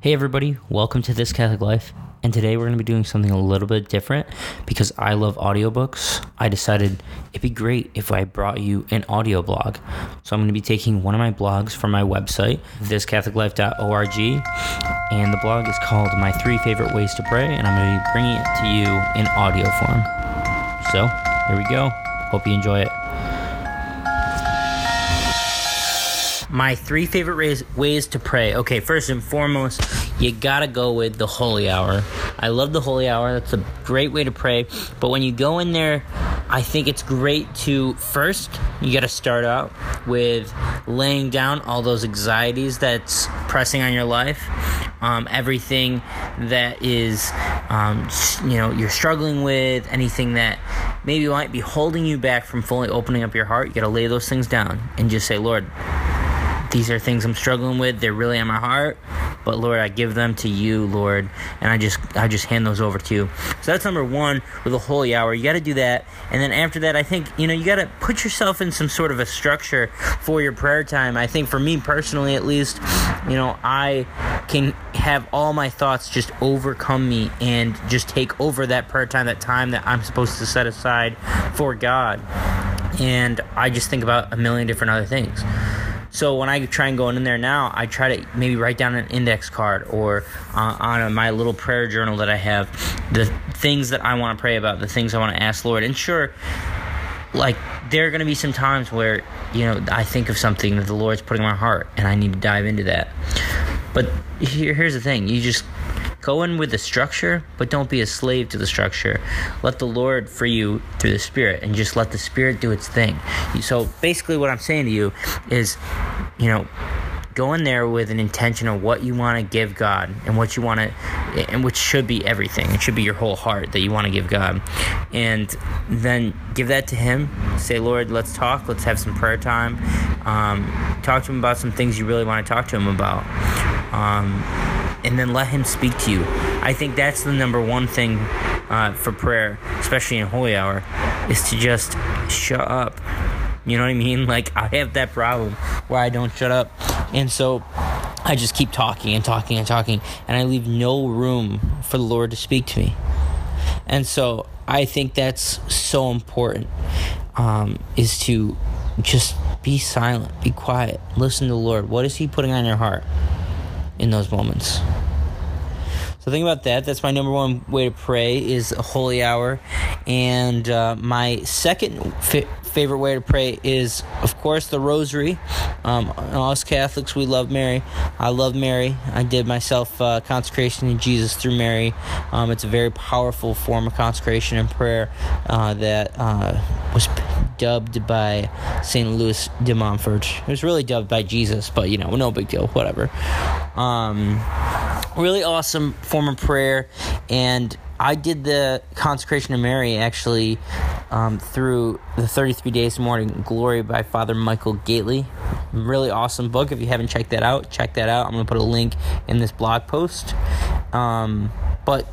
Hey, everybody, welcome to This Catholic Life. And today we're going to be doing something a little bit different because I love audiobooks. I decided it'd be great if I brought you an audio blog. So I'm going to be taking one of my blogs from my website, thiscatholiclife.org, and the blog is called My Three Favorite Ways to Pray, and I'm going to be bringing it to you in audio form. So, here we go. Hope you enjoy it. My three favorite ways, ways to pray. Okay, first and foremost, you gotta go with the holy hour. I love the holy hour. That's a great way to pray. But when you go in there, I think it's great to first, you gotta start out with laying down all those anxieties that's pressing on your life. Um, everything that is, um, you know, you're struggling with, anything that maybe might be holding you back from fully opening up your heart, you gotta lay those things down and just say, Lord, these are things I'm struggling with. They're really on my heart, but Lord, I give them to you, Lord, and I just I just hand those over to you. So that's number one with the holy hour. You got to do that, and then after that, I think you know you got to put yourself in some sort of a structure for your prayer time. I think for me personally, at least, you know, I can have all my thoughts just overcome me and just take over that prayer time, that time that I'm supposed to set aside for God, and I just think about a million different other things. So when I try and go in there now, I try to maybe write down an index card or uh, on my little prayer journal that I have the things that I want to pray about, the things I want to ask Lord. And sure, like there are going to be some times where you know I think of something that the Lord's putting in my heart, and I need to dive into that. But here, here's the thing: you just Go in with the structure, but don't be a slave to the structure. Let the Lord free you through the Spirit and just let the Spirit do its thing. So basically, what I'm saying to you is, you know, go in there with an intention of what you want to give God and what you want to, and which should be everything. It should be your whole heart that you want to give God. And then give that to Him. Say, Lord, let's talk. Let's have some prayer time. Um, talk to Him about some things you really want to talk to Him about. Um, and then let Him speak to you. I think that's the number one thing uh, for prayer, especially in Holy Hour, is to just shut up. You know what I mean? Like, I have that problem where I don't shut up. And so I just keep talking and talking and talking, and I leave no room for the Lord to speak to me. And so I think that's so important um, is to just be silent, be quiet, listen to the Lord. What is He putting on your heart? In those moments. So think about that. That's my number one way to pray is a holy hour, and uh, my second fi- favorite way to pray is, of course, the Rosary. Um, us Catholics, we love Mary. I love Mary. I did myself uh, consecration in Jesus through Mary. Um, it's a very powerful form of consecration and prayer uh, that uh, was dubbed by St. Louis de Montfort. It was really dubbed by Jesus, but you know, no big deal, whatever. Um, really awesome form of prayer, and I did the consecration of Mary actually um, through the 33 Days of Morning Glory by Father Michael Gaitley. Really awesome book. If you haven't checked that out, check that out. I'm going to put a link in this blog post. Um, but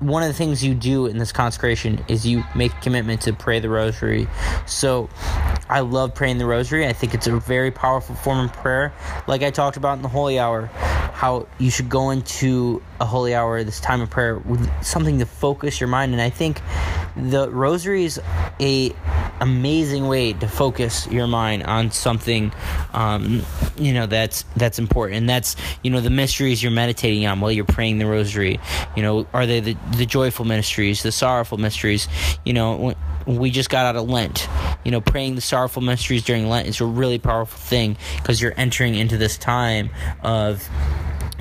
one of the things you do in this consecration is you make a commitment to pray the rosary. So I love praying the rosary. I think it's a very powerful form of prayer. Like I talked about in the holy hour, how you should go into a holy hour, this time of prayer, with something to focus your mind. And I think the rosary is a amazing way to focus your mind on something um, you know that's that's important. And that's you know the mysteries you're meditating on while you're praying the rosary. You know are they the, the joyful mysteries the sorrowful mysteries? You know we just got out of lent. You know praying the sorrowful mysteries during lent is a really powerful thing because you're entering into this time of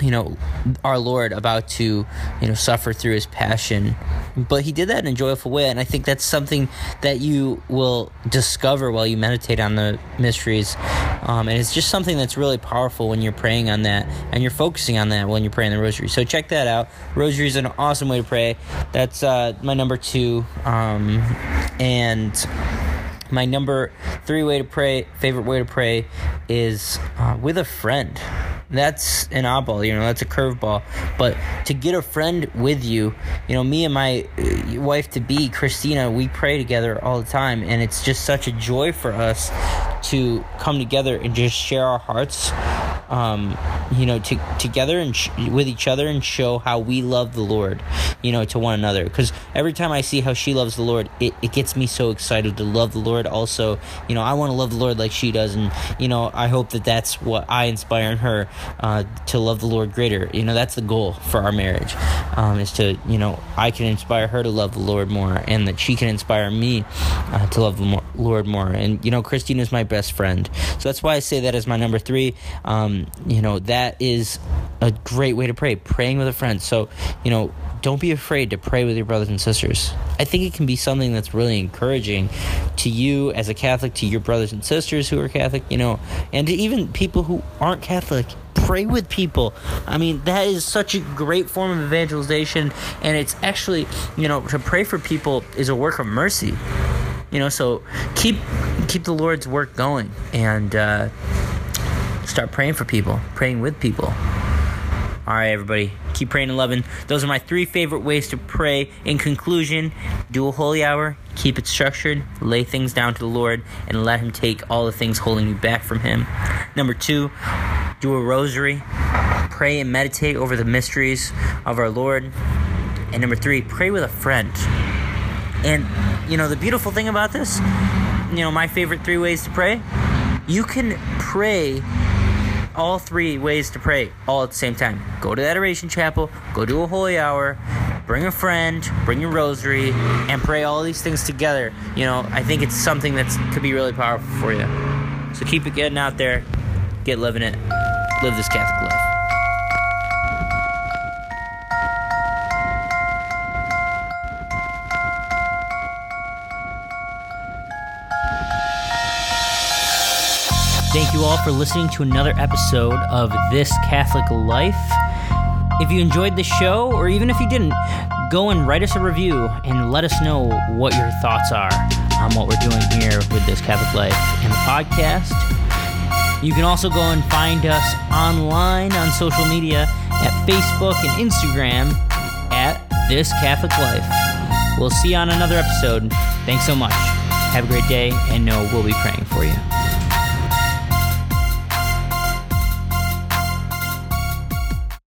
you know, our Lord about to, you know, suffer through his passion. But he did that in a joyful way. And I think that's something that you will discover while you meditate on the mysteries. Um, and it's just something that's really powerful when you're praying on that and you're focusing on that when you're praying the rosary. So check that out. Rosary is an awesome way to pray. That's uh, my number two. Um, and my number three way to pray, favorite way to pray, is uh, with a friend that's an oddball, you know, that's a curveball. But to get a friend with you, you know, me and my uh, wife to be, Christina, we pray together all the time, and it's just such a joy for us to come together and just share our hearts um, you know, to, together and sh- with each other and show how we love the Lord, you know, to one another. Because every time I see how she loves the Lord, it, it gets me so excited to love the Lord. Also, you know, I want to love the Lord like she does, and you know, I hope that that's what I inspire in her uh, to love the Lord greater. You know, that's the goal for our marriage, um, is to you know, I can inspire her to love the Lord more, and that she can inspire me uh, to love the Lord more. And you know, Christine is my best friend, so that's why I say that as my number three. You know, that is a great way to pray, praying with a friend. So, you know, don't be afraid to pray with your brothers and sisters. I think it can be something that's really encouraging to you as a Catholic, to your brothers and sisters who are Catholic, you know, and to even people who aren't Catholic. Pray with people. I mean, that is such a great form of evangelization, and it's actually, you know, to pray for people is a work of mercy. You know, so keep keep the Lord's work going, and uh, start praying for people, praying with people. All right, everybody, keep praying and loving. Those are my three favorite ways to pray. In conclusion, do a holy hour, keep it structured, lay things down to the Lord, and let Him take all the things holding you back from Him. Number two, do a rosary, pray and meditate over the mysteries of our Lord. And number three, pray with a friend. And, you know, the beautiful thing about this, you know, my favorite three ways to pray, you can pray all three ways to pray all at the same time. Go to the Adoration Chapel, go do a holy hour, bring a friend, bring your rosary, and pray all these things together. You know, I think it's something that could be really powerful for you. So keep it getting out there, get living it, live this Catholic life. Thank you all for listening to another episode of This Catholic Life. If you enjoyed the show, or even if you didn't, go and write us a review and let us know what your thoughts are on what we're doing here with This Catholic Life and the podcast. You can also go and find us online on social media at Facebook and Instagram at This Catholic Life. We'll see you on another episode. Thanks so much. Have a great day, and know we'll be praying for you.